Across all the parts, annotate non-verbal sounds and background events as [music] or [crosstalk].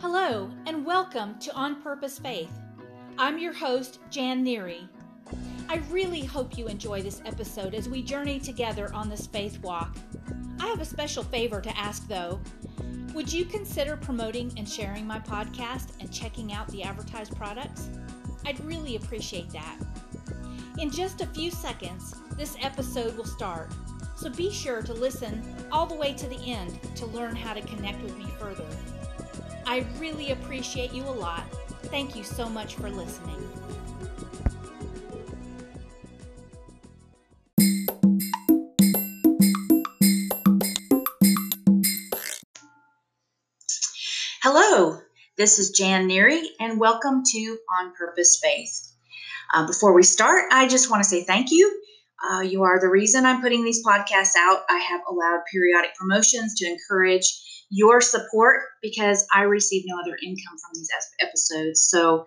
Hello, and welcome to On Purpose Faith. I'm your host, Jan Neary. I really hope you enjoy this episode as we journey together on this faith walk. I have a special favor to ask, though. Would you consider promoting and sharing my podcast and checking out the advertised products? I'd really appreciate that. In just a few seconds, this episode will start, so be sure to listen all the way to the end to learn how to connect with me further. I really appreciate you a lot. Thank you so much for listening. Hello, this is Jan Neary, and welcome to On Purpose Faith. Uh, before we start, I just want to say thank you. Uh, you are the reason I'm putting these podcasts out. I have allowed periodic promotions to encourage your support because I receive no other income from these episodes. So,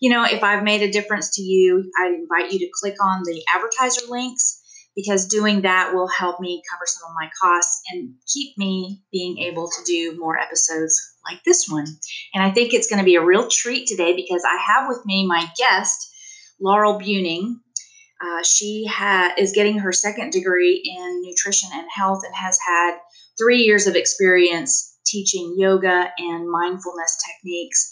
you know, if I've made a difference to you, I invite you to click on the advertiser links because doing that will help me cover some of my costs and keep me being able to do more episodes like this one. And I think it's going to be a real treat today because I have with me my guest, Laurel Buning. Uh, she ha- is getting her second degree in nutrition and health and has had three years of experience teaching yoga and mindfulness techniques.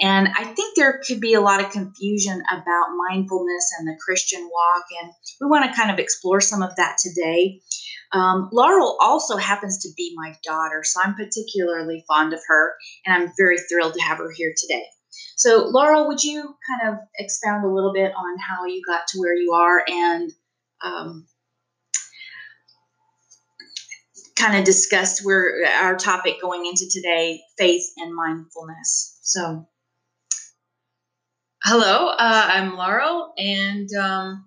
And I think there could be a lot of confusion about mindfulness and the Christian walk. And we want to kind of explore some of that today. Um, Laurel also happens to be my daughter, so I'm particularly fond of her, and I'm very thrilled to have her here today. So, Laurel, would you kind of expound a little bit on how you got to where you are and um, kind of discussed where our topic going into today faith and mindfulness? So hello uh, i'm laurel and um,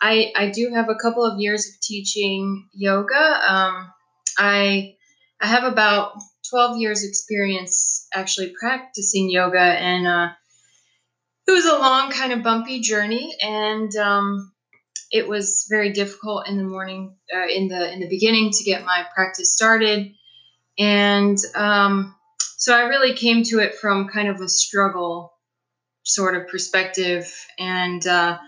I, I do have a couple of years of teaching yoga. Um, i i have about 12 years experience actually practicing yoga and uh, it was a long kind of bumpy journey and um, it was very difficult in the morning, uh, in the in the beginning, to get my practice started, and um, so I really came to it from kind of a struggle sort of perspective, and uh,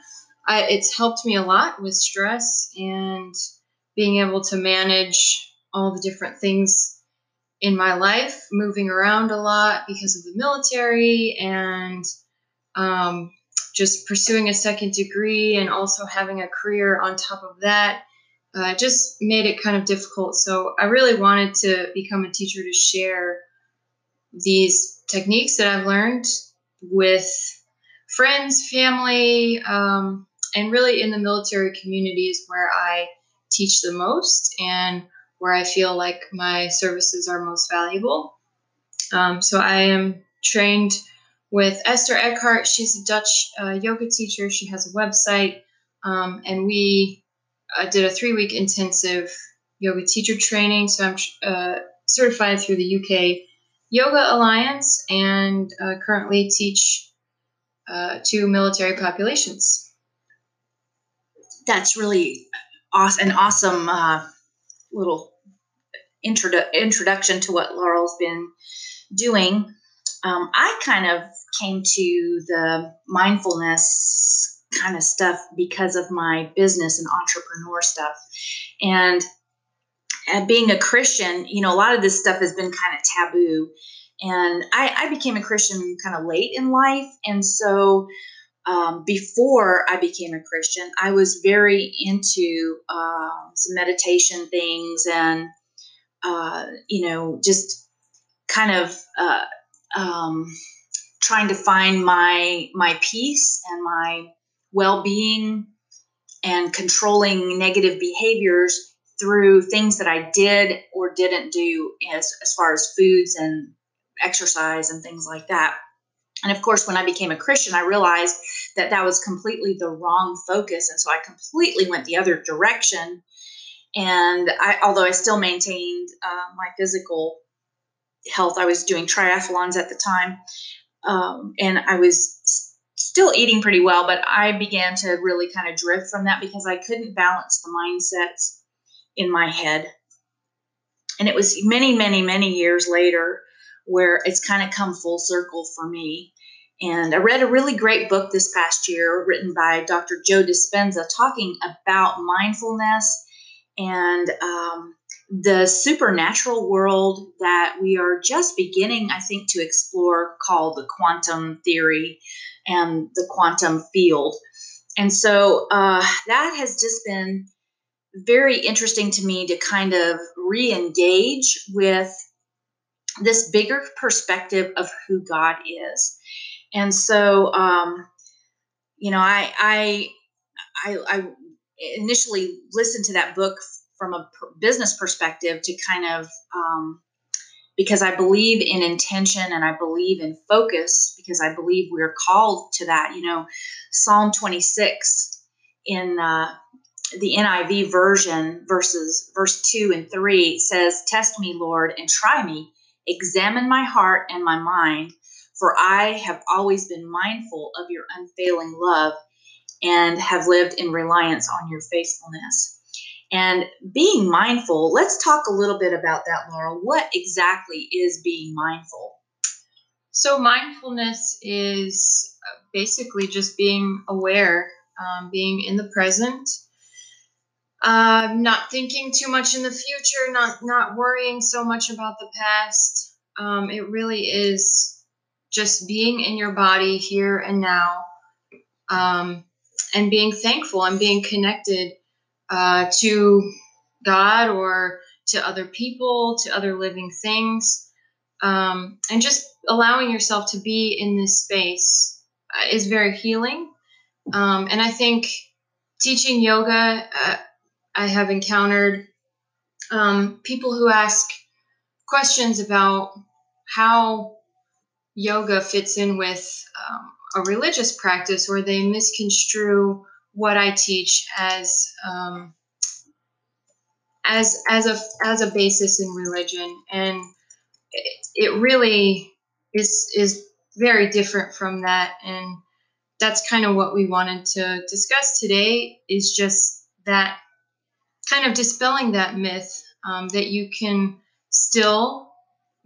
I, it's helped me a lot with stress and being able to manage all the different things in my life, moving around a lot because of the military and um, just pursuing a second degree and also having a career on top of that uh, just made it kind of difficult. So I really wanted to become a teacher to share these techniques that I've learned with friends, family, um, and really in the military communities where I teach the most and where I feel like my services are most valuable. Um, so I am trained with Esther Ekhart. She's a Dutch uh, yoga teacher. She has a website, um, and we uh, did a three week intensive yoga teacher training. So I'm uh, certified through the UK Yoga Alliance and uh, currently teach uh, to military populations. That's really awesome, an awesome uh, little introdu- introduction to what Laurel's been doing um, I kind of came to the mindfulness kind of stuff because of my business and entrepreneur stuff. And, and being a Christian, you know, a lot of this stuff has been kind of taboo. And I, I became a Christian kind of late in life. And so um, before I became a Christian, I was very into uh, some meditation things and, uh, you know, just kind of uh, um, trying to find my my peace and my well-being and controlling negative behaviors through things that I did or didn't do as, as far as foods and exercise and things like that. And of course, when I became a Christian, I realized that that was completely the wrong focus. And so I completely went the other direction. And I, although I still maintained uh, my physical health. I was doing triathlons at the time, um, and I was still eating pretty well, but I began to really kind of drift from that because I couldn't balance the mindsets in my head. And it was many, many, many years later where it's kind of come full circle for me. And I read a really great book this past year written by Dr. Joe Dispenza talking about mindfulness and um, the supernatural world that we are just beginning, I think, to explore called the quantum theory and the quantum field. And so uh, that has just been very interesting to me to kind of re engage with this bigger perspective of who God is. And so, um, you know, I, I, I, I initially listened to that book from a business perspective to kind of um, because I believe in intention and I believe in focus because I believe we're called to that. You know, Psalm 26 in uh, the NIV version verses verse 2 and 3 says, Test me, Lord, and try me. Examine my heart and my mind, for I have always been mindful of your unfailing love and have lived in reliance on your faithfulness. And being mindful, let's talk a little bit about that, Laurel. What exactly is being mindful? So, mindfulness is basically just being aware, um, being in the present, uh, not thinking too much in the future, not not worrying so much about the past. Um, it really is just being in your body here and now, um, and being thankful and being connected uh, to God or to other people, to other living things, um, and just allowing yourself to be in this space uh, is very healing. Um, and I think teaching yoga, uh, I have encountered um, people who ask questions about how yoga fits in with um, a religious practice, or they misconstrue what I teach as um, as as a as a basis in religion, and it, it really is is very different from that, and that's kind of what we wanted to discuss today. Is just that kind of dispelling that myth um, that you can still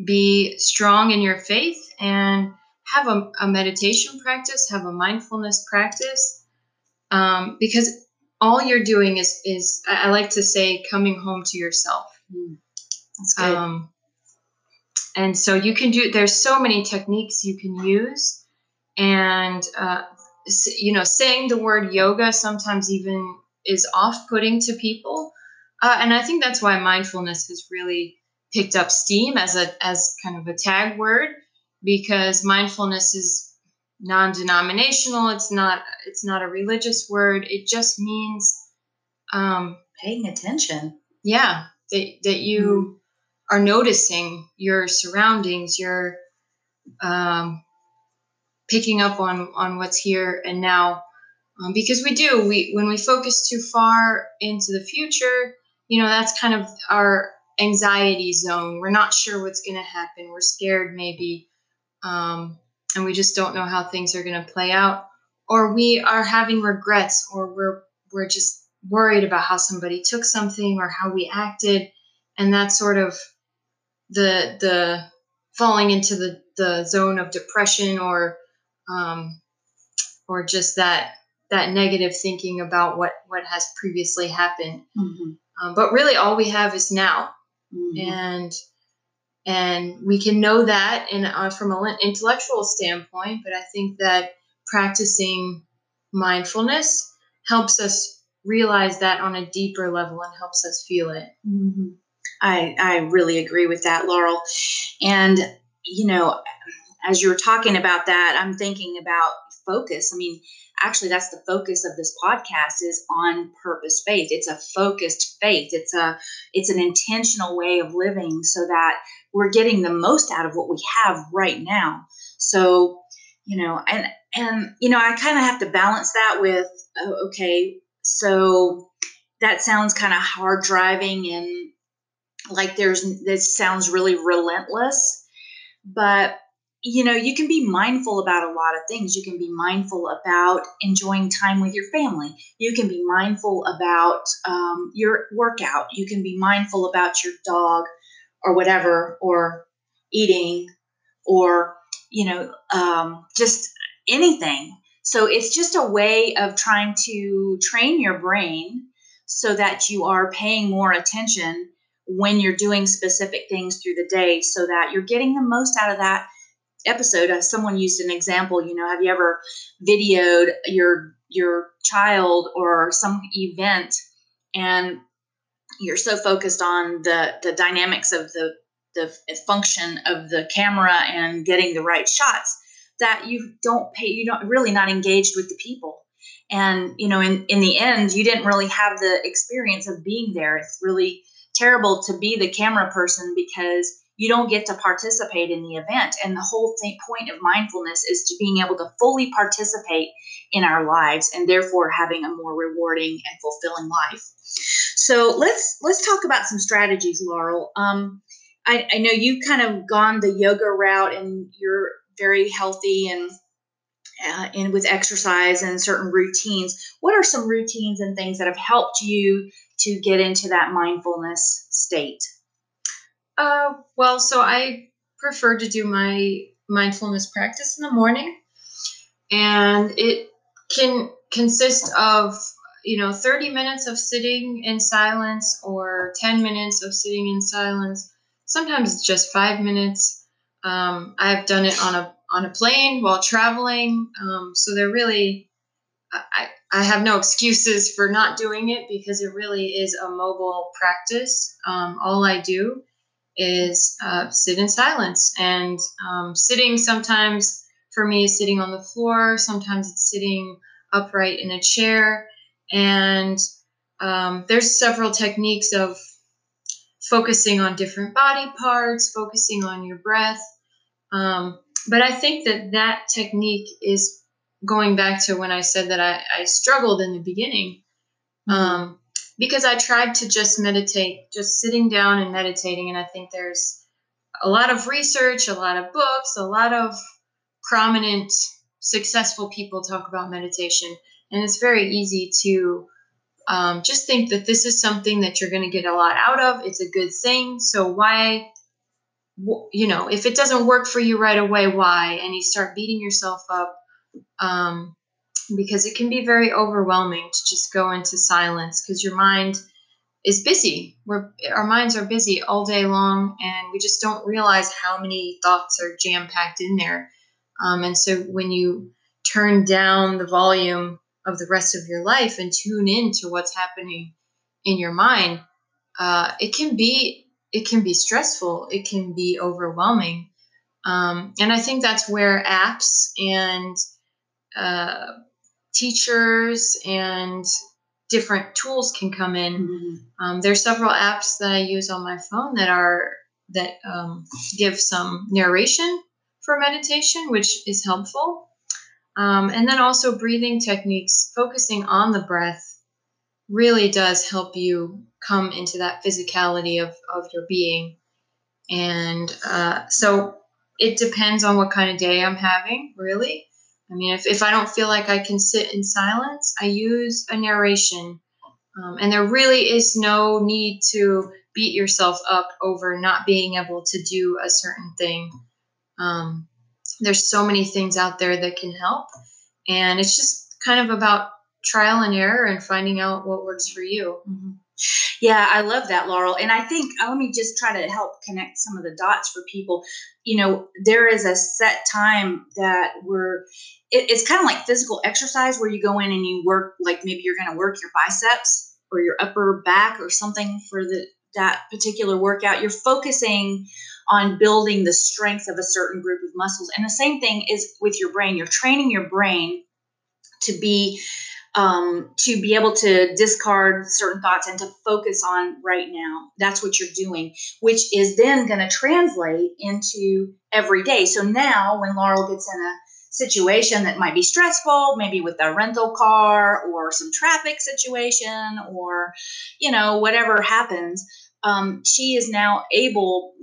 be strong in your faith and have a, a meditation practice, have a mindfulness practice um, because all you're doing is is I like to say coming home to yourself. Mm, that's good. Um, and so you can do. There's so many techniques you can use, and uh, you know, saying the word yoga sometimes even is off-putting to people, uh, and I think that's why mindfulness has really picked up steam as a as kind of a tag word because mindfulness is non-denominational. It's not it's not a religious word. It just means um, paying attention. yeah that, that you mm are noticing your surroundings. You're um, picking up on on what's here and now. Um, because we do we when we focus too far into the future you know that's kind of our anxiety zone. We're not sure what's going to happen. We're scared maybe um, and we just don't know how things are going to play out. Or we are having regrets or we're we're just worried about how somebody took something or how we acted and that's sort of the the falling into the the zone of depression or um, or just that that negative thinking about what what has previously happened. Mm-hmm. Um, but really all we have is now mm-hmm. and and we can know that in uh, from an intellectual standpoint but i think that practicing mindfulness helps us realize that on a deeper level and helps us feel it mm-hmm. i i really agree with that laurel and you know as you were talking about that i'm thinking about focus i mean actually that's the focus of this podcast is on purpose faith. It's a focused faith. It's a it's an intentional way of living so that we're getting the most out of what we have right now. So you know and and you know i kind of have to balance that with oh, okay so that sounds kind of hard driving and like there's this sounds really relentless but you know, you can be mindful about a lot of things. You can be mindful about enjoying time with your family. You can be mindful about um, your workout. You can be mindful about your dog or whatever, or eating or you know um, just anything so it's just a way of trying to train your brain so that you are paying more attention when you're doing specific things through the day so that you're getting the most out of that episode uh, someone used an example you know have you ever videoed your your child or some event and you're so focused on the the dynamics of the the function of the camera and getting the right shots that you don't pay you don't really not engaged with the people. And you know in in the end you didn't really have the experience of being there. It's really terrible to be the camera person because you don't get to participate in the event and the whole point of mindfulness is to being able to fully participate in our lives and therefore having a more rewarding and fulfilling life so let's let's talk about some strategies laurel um, I, I know you've kind of gone the yoga route and you're very healthy and uh, and with exercise and certain routines. What are some routines and things that have helped you to get into that mindfulness state? Uh, well, so I prefer to do my mindfulness practice in the morning, and it can consist of you know 30 minutes of sitting in silence or 10 minutes of sitting in silence. Sometimes it's just five minutes. Um, I've done it on a on a plane while traveling. Um, so they're really, I, I have no excuses for not doing it because it really is a mobile practice. Um, all I do is uh, sit in silence. And um, sitting sometimes for me is sitting on the floor, sometimes it's sitting upright in a chair. And um, there's several techniques of focusing on different body parts, focusing on your breath. Um, but I think that that technique is going back to when I said that I, I struggled in the beginning. Mm-hmm. Um, because I tried to just meditate, just sitting down and meditating. And I think there's a lot of research, a lot of books, a lot of prominent, successful people talk about meditation. And it's very easy to um, just think that this is something that you're going to get a lot out of. It's a good thing. So why you know, if it doesn't work for you right away, why? And you start beating yourself up um, because it can be very overwhelming to just go into silence because your mind is busy. We're, our minds are busy all day long, and we just don't realize how many thoughts are jam packed in there. Um, and so when you turn down the volume of the rest of your life and tune in to what's happening in your mind, uh, it can be it can be stressful, it can be overwhelming. Um, and I think that's where apps and uh, teachers and different tools can come in. Mm-hmm. Um, there's several apps that I use on my phone that are that um, give some narration for meditation, which is helpful. Um, and then also breathing techniques, focusing on the breath really does help you come into that physicality of, of your being. And uh, so it depends on what kind of day I'm having, really. I mean, if, if I don't feel like I can sit in silence, I use a narration. Um, and there really is no need to beat yourself up over not being able to do a certain thing. Um, there's so many things out there that can help. And it's just kind of about trial and error and finding out what works for you. Mm-hmm. Yeah, I love that, Laurel. And I think uh, let me just try to help connect some of the dots for people. You know, there is a set time that we're, it, it's kind of like physical exercise where you go in and you work, like maybe you're going to work your biceps or your upper back or something for the that particular workout. You're focusing on building the strength of a certain group of muscles. And the same thing is with your brain. You're training your brain to be um, to be able to discard certain thoughts and to focus on right now. That's what you're doing, which is then going to translate into every day. So now, when Laurel gets in a situation that might be stressful, maybe with a rental car or some traffic situation or, you know, whatever happens, um, she is now able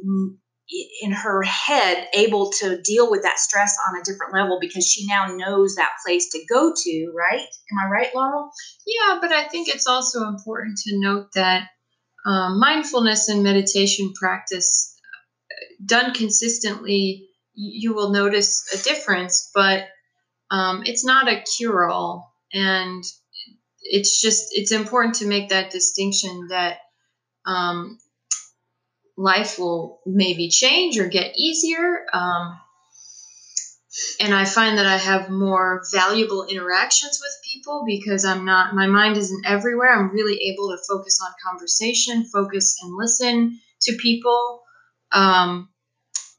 in her head able to deal with that stress on a different level because she now knows that place to go to, right? Am I right, Laurel? Yeah, but I think it's also important to note that um, mindfulness and meditation practice uh, done consistently you will notice a difference, but um, it's not a cure all. And it's just, it's important to make that distinction that um, life will maybe change or get easier. Um, and I find that I have more valuable interactions with people because I'm not, my mind isn't everywhere. I'm really able to focus on conversation, focus and listen to people. Um,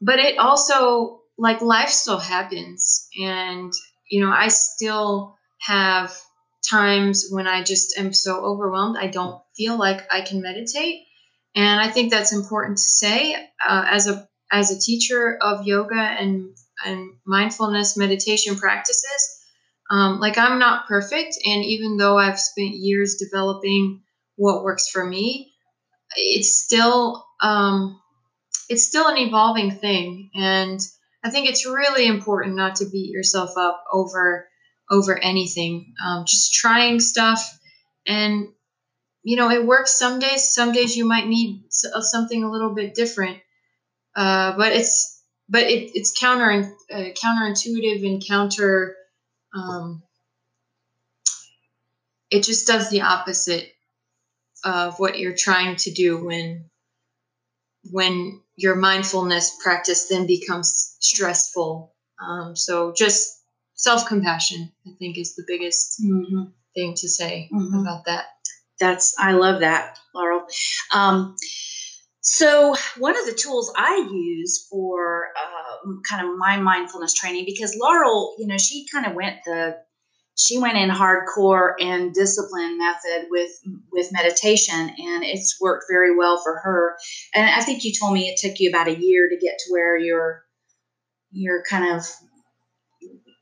but it also, like, life still happens. And, you know, I still have times when I just am so overwhelmed, I don't feel like I can meditate. And I think that's important to say uh, as a as a teacher of yoga and and mindfulness meditation practices. Um, like I'm not perfect, and even though I've spent years developing what works for me, it's still um, it's still an evolving thing, and I think it's really important not to beat yourself up over over anything. Um, just trying stuff, and you know it works some days. Some days you might need something a little bit different, uh, but it's but it, it's counter uh, counterintuitive and counter. Um, it just does the opposite of what you're trying to do when when your mindfulness practice then becomes stressful. Um, so just self compassion, I think, is the biggest mm-hmm. thing to say mm-hmm. about that. That's I love that, Laurel. Um, so, one of the tools I use for uh, kind of my mindfulness training, because Laurel, you know, she kind of went the she went in hardcore and discipline method with with meditation and it's worked very well for her and i think you told me it took you about a year to get to where you're you're kind of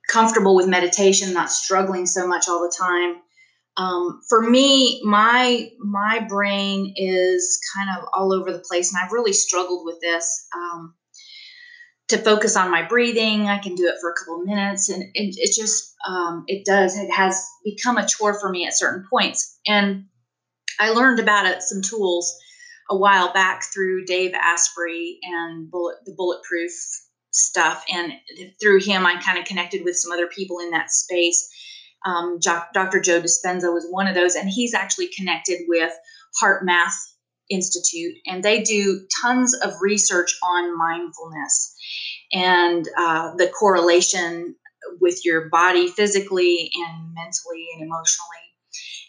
comfortable with meditation not struggling so much all the time um, for me, my my brain is kind of all over the place, and I've really struggled with this. Um, to focus on my breathing, I can do it for a couple minutes, and, and it just um, it does. It has become a chore for me at certain points, and I learned about it some tools a while back through Dave Asprey and bullet the bulletproof stuff, and through him, I kind of connected with some other people in that space um, Dr. Joe Dispenza was one of those, and he's actually connected with HeartMath Institute, and they do tons of research on mindfulness and uh, the correlation with your body physically and mentally and emotionally.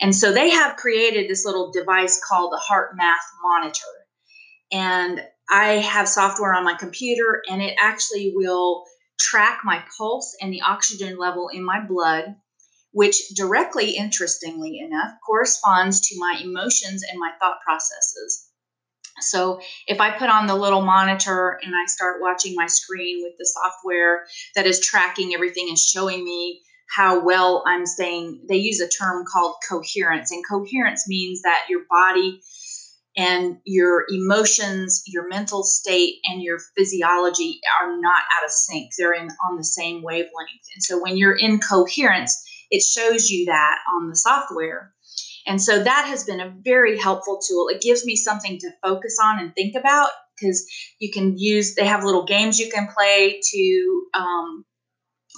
And so they have created this little device called the HeartMath Monitor. And I have software on my computer, and it actually will track my pulse and the oxygen level in my blood which directly, interestingly enough, corresponds to my emotions and my thought processes. So if I put on the little monitor and I start watching my screen with the software that is tracking everything and showing me how well I'm staying, they use a term called coherence. And coherence means that your body and your emotions, your mental state, and your physiology are not out of sync. They're in on the same wavelength. And so when you're in coherence, it shows you that on the software. And so that has been a very helpful tool. It gives me something to focus on and think about because you can use, they have little games you can play to um,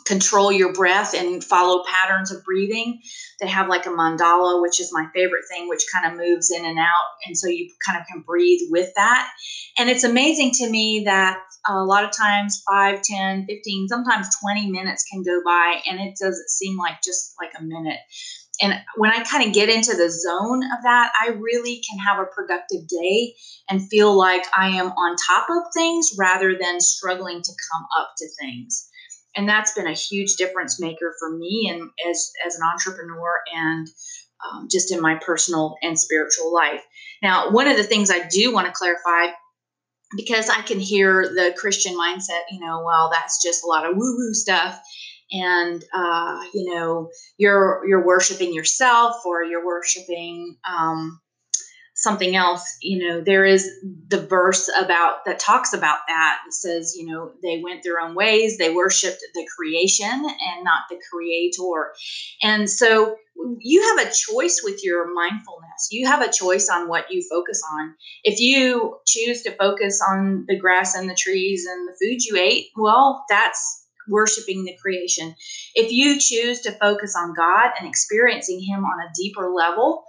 control your breath and follow patterns of breathing. They have like a mandala, which is my favorite thing, which kind of moves in and out. And so you kind of can breathe with that. And it's amazing to me that a lot of times 5, 10, 15, sometimes 20 minutes can go by and it doesn't seem like just like a minute. And when I kind of get into the zone of that, I really can have a productive day and feel like I am on top of things rather than struggling to come up to things and that's been a huge difference maker for me and as as an entrepreneur and um, just in my personal and spiritual life now one of the things i do want to clarify because i can hear the christian mindset you know well that's just a lot of woo woo stuff. And uh, you know you're you're worshiping yourself or you're worshiping um, something else you know there is the verse about that talks about that it says you know they went their own ways they worshiped the creation and not the creator and so you have a choice with your mindfulness. You have a choice on what you focus on. If you choose to focus on the grass and the trees and the food you ate, well, that's worshiping the creation. If you choose to focus on God and experiencing Him on a deeper level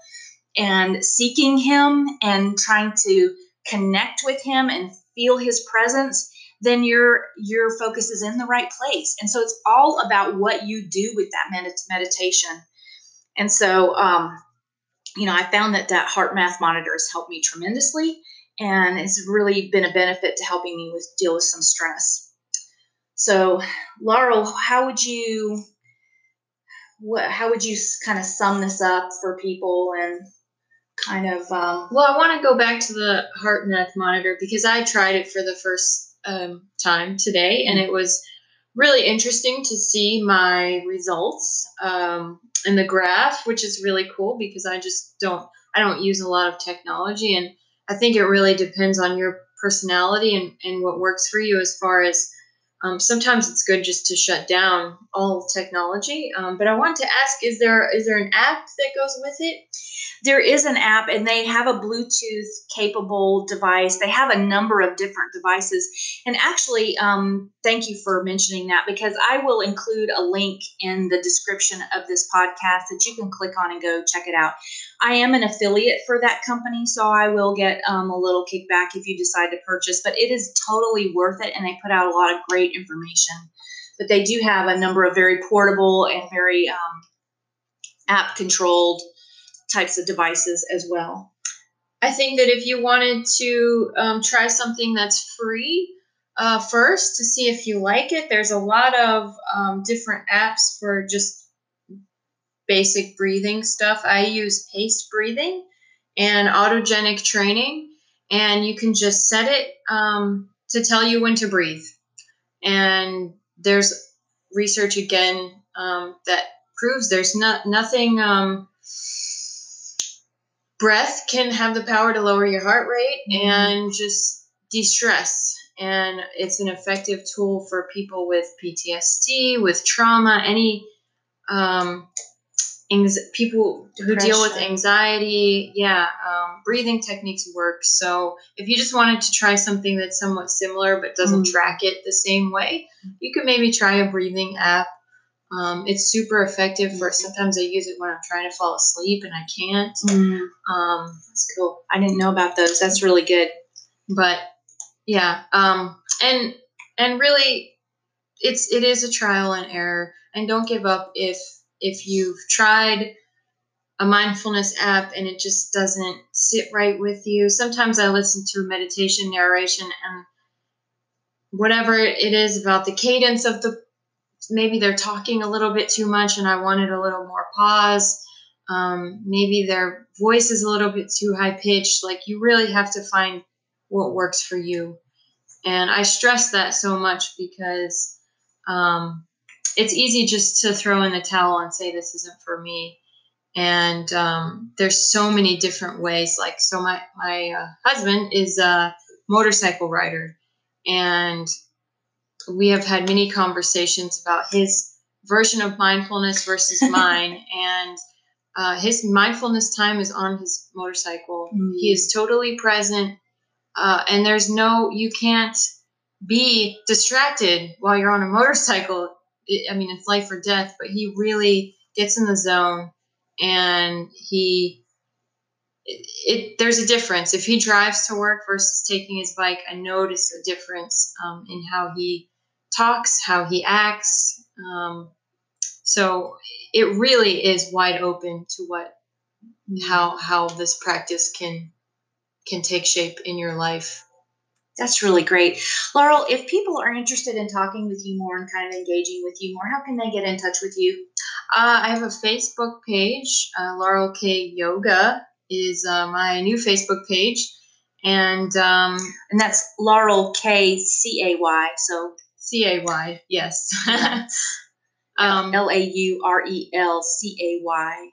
and seeking Him and trying to connect with Him and feel His presence, then your your focus is in the right place. And so it's all about what you do with that med- meditation. And so, um, you know, I found that that HeartMath monitor has helped me tremendously, and it's really been a benefit to helping me with deal with some stress. So, Laurel, how would you what how would you kind of sum this up for people and kind of um, well i want to go back to the HeartMath monitor because i tried it for the first um, time today and it was really interesting to see my results um, in the graph which is really cool because i just don't i don't use a lot of technology and i think it really depends on your personality and, and what works for you as far as um, sometimes it's good just to shut down all technology. Um, but I want to ask: is there is there an app that goes with it? there is an app and they have a Bluetooth capable device. They have a number of different devices. And actually, um, thank you for mentioning that because I will include a link in the description of this podcast that you can click on and go check it out. I am an affiliate for that company, so I will get um, a little kickback if you decide to purchase, but it is totally worth it and they put out a lot of great information. But they do have a number of very portable and very um, app controlled types of devices as well. I think that if you wanted to um, try something that's free uh, first to see if you like it, there's a lot of um, different apps for just basic breathing stuff. I use paced breathing and autogenic training, and you can just set it um, to tell you when to breathe. And there's research again um, that proves there's not nothing um, breath can have the power to lower your heart rate mm-hmm. and just de-stress and it's an effective tool for people with ptsd with trauma any um, people who deal with anxiety yeah um, breathing techniques work so if you just wanted to try something that's somewhat similar but doesn't mm. track it the same way you could maybe try a breathing app um, it's super effective for sometimes I use it when I'm trying to fall asleep and I can't. Mm. Um, That's cool. I didn't know about those. That's really good. But yeah, um, and and really, it's it is a trial and error. And don't give up if if you've tried a mindfulness app and it just doesn't sit right with you. Sometimes I listen to meditation narration and whatever it is about the cadence of the maybe they're talking a little bit too much and I wanted a little more pause. Um, maybe their voice is a little bit too high pitched. Like you really have to find what works for you. And I stress that so much because um, it's easy just to throw in the towel and say, this isn't for me. And um, there's so many different ways. Like, so my, my uh, husband is a motorcycle rider. And we have had many conversations about his version of mindfulness versus [laughs] mine and uh, his mindfulness time is on his motorcycle mm. he is totally present uh, and there's no you can't be distracted while you're on a motorcycle it, i mean it's life or death but he really gets in the zone and he it, it, there's a difference if he drives to work versus taking his bike i notice a difference um, in how he talks, how he acts. Um, so it really is wide open to what how how this practice can can take shape in your life. That's really great. Laurel, if people are interested in talking with you more and kind of engaging with you more, how can they get in touch with you? Uh, I have a Facebook page. Uh, Laurel Cay Yoga is uh, my new Facebook page. And um, and that's Laurel K C A Y. So C A Y, yes. [laughs] um, L A U R E L C A Y.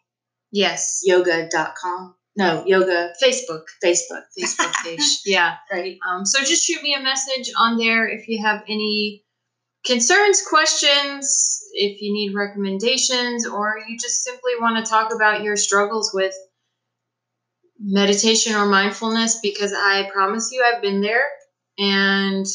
Yes. Yoga.com. No, yoga. Facebook. Facebook. [laughs] Facebook page. yeah. Right. Um, so just shoot me a message on there if you have any concerns, questions, if you need recommendations or you just simply want to talk about your struggles with meditation or mindfulness, because I promise you, I've been there and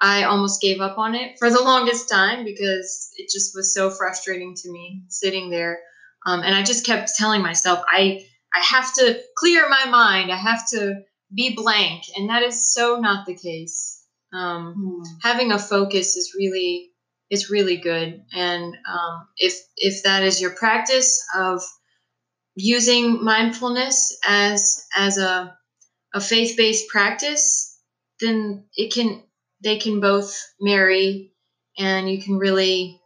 I almost gave up on it for the longest time because it just was so frustrating to me sitting there. Um, and I just kept telling myself, I I have to clear my mind. I have to be blank, and that is so not the case. Um, mm. Having a focus is really is really good, and um, if if that is your practice of using mindfulness as as a a faith based practice, then it can they can both marry, and you can really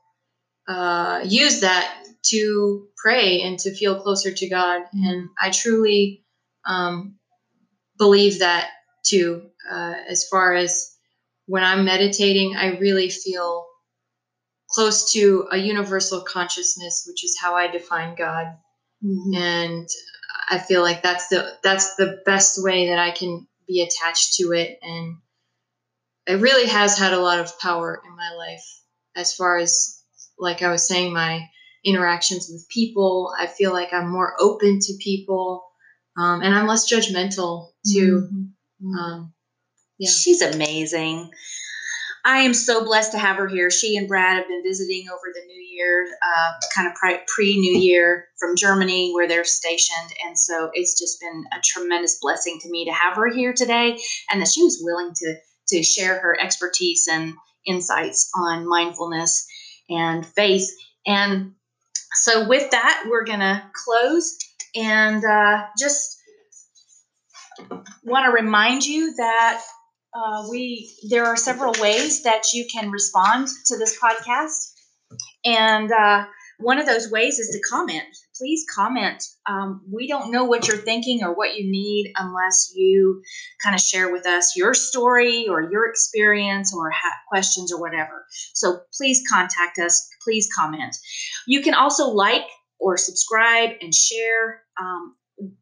uh, use that to pray and to feel closer to God. Mm-hmm. And I truly um, believe that too. Uh, as far as when I'm meditating, I really feel close to a universal consciousness, which is how I define God. Mm-hmm. And I feel like that's the that's the best way that I can be attached to it and it really has had a lot of power in my life as far as like I was saying my interactions with people. I feel like I'm more open to people, um, and I'm less judgmental too. Mm-hmm. Um, yeah. She's amazing. I am so blessed to have her here. She and Brad have been visiting over the New Year, uh, kind of pre New Year from Germany, where they're stationed. And so it's just been a tremendous blessing to me to have her here today and that she was willing to, to share her expertise and insights on mindfulness and faith. And so with that, we're going to close and uh, just want to remind you that uh, we there are several ways that you can respond to this podcast, and uh, one of those ways is to comment. Please comment. Um, we don't know what you're thinking or what you need unless you kind of share with us your story or your experience or questions or whatever. So please contact us. Please comment. You can also like or subscribe and share. Um,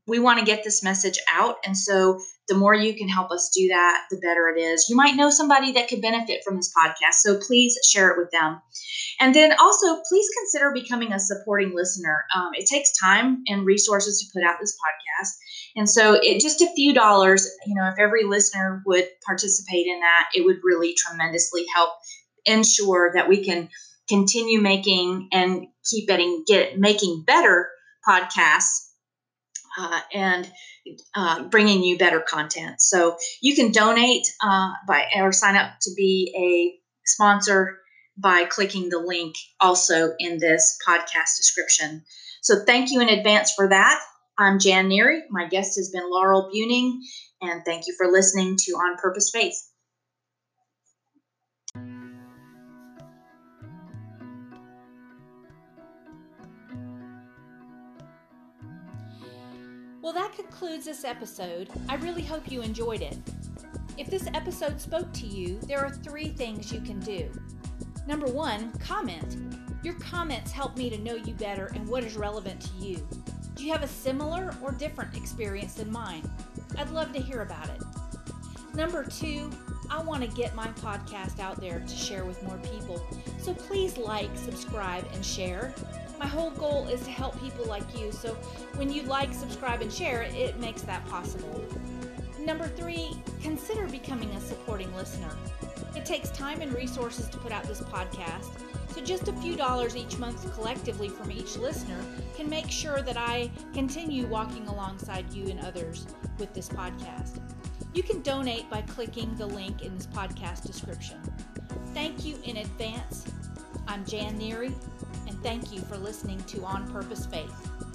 we want to get this message out. And so the more you can help us do that, the better it is. You might know somebody that could benefit from this podcast. So please share it with them. And then also, please consider becoming a supporting listener. Um, it takes time and resources to put out this podcast. And so, it just a few dollars, you know, if every listener would participate in that, it would really tremendously help ensure that we can continue making and keep getting get making better podcasts uh, and uh, bringing you better content. So you can donate uh, by or sign up to be a sponsor by clicking the link also in this podcast description. So thank you in advance for that. I'm Jan Neary. My guest has been Laurel Buning, and thank you for listening to On Purpose Faith. Well, that concludes this episode. I really hope you enjoyed it. If this episode spoke to you, there are three things you can do. Number one, comment. Your comments help me to know you better and what is relevant to you. Do you have a similar or different experience than mine? I'd love to hear about it. Number two, I want to get my podcast out there to share with more people. So please like, subscribe, and share. My whole goal is to help people like you, so when you like, subscribe, and share, it makes that possible. Number three, consider becoming a supporting listener. It takes time and resources to put out this podcast, so just a few dollars each month collectively from each listener can make sure that I continue walking alongside you and others with this podcast. You can donate by clicking the link in this podcast description. Thank you in advance. I'm Jan Neary, thank you for listening to On Purpose Faith.